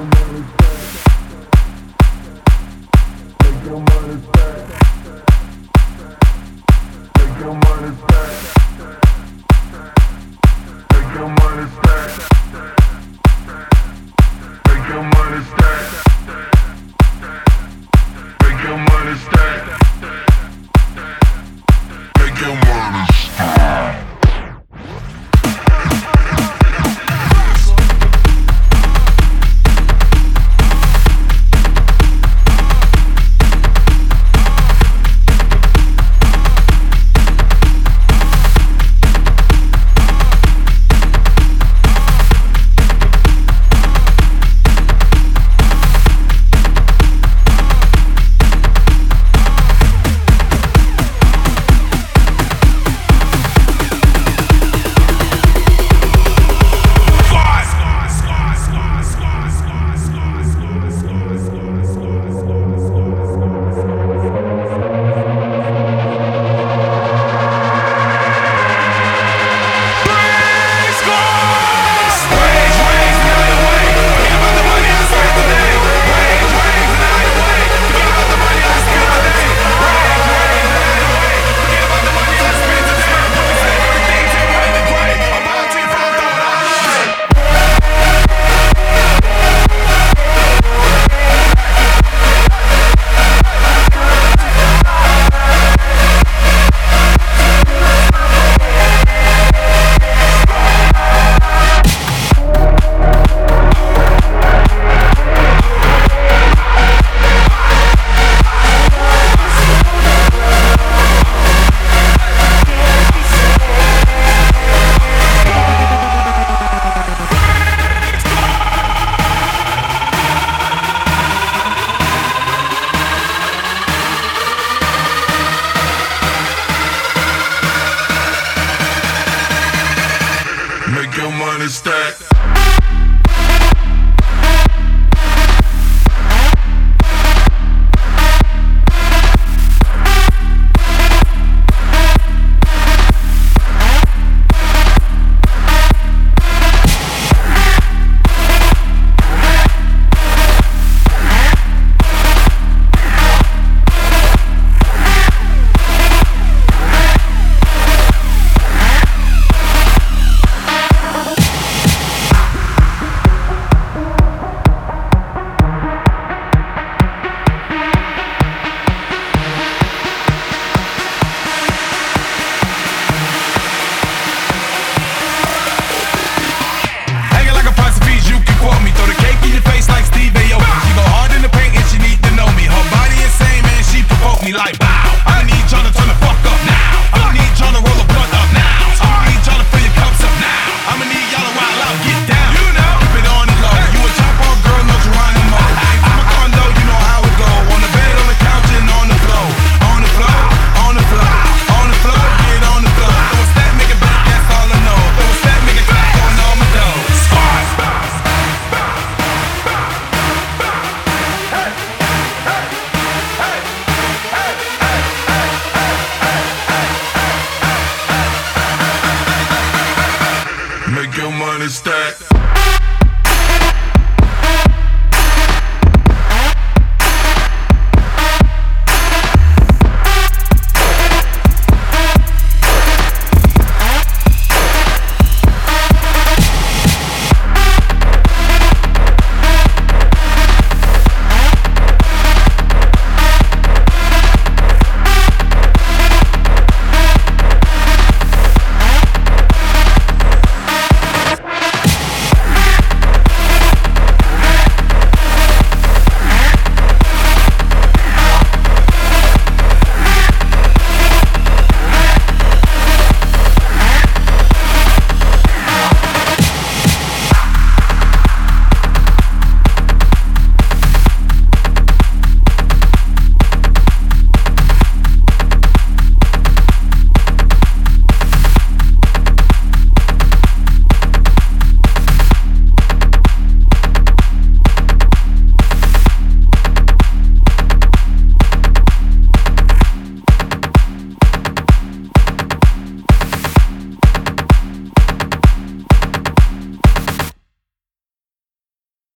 your money back. Take your money back. your money stacked.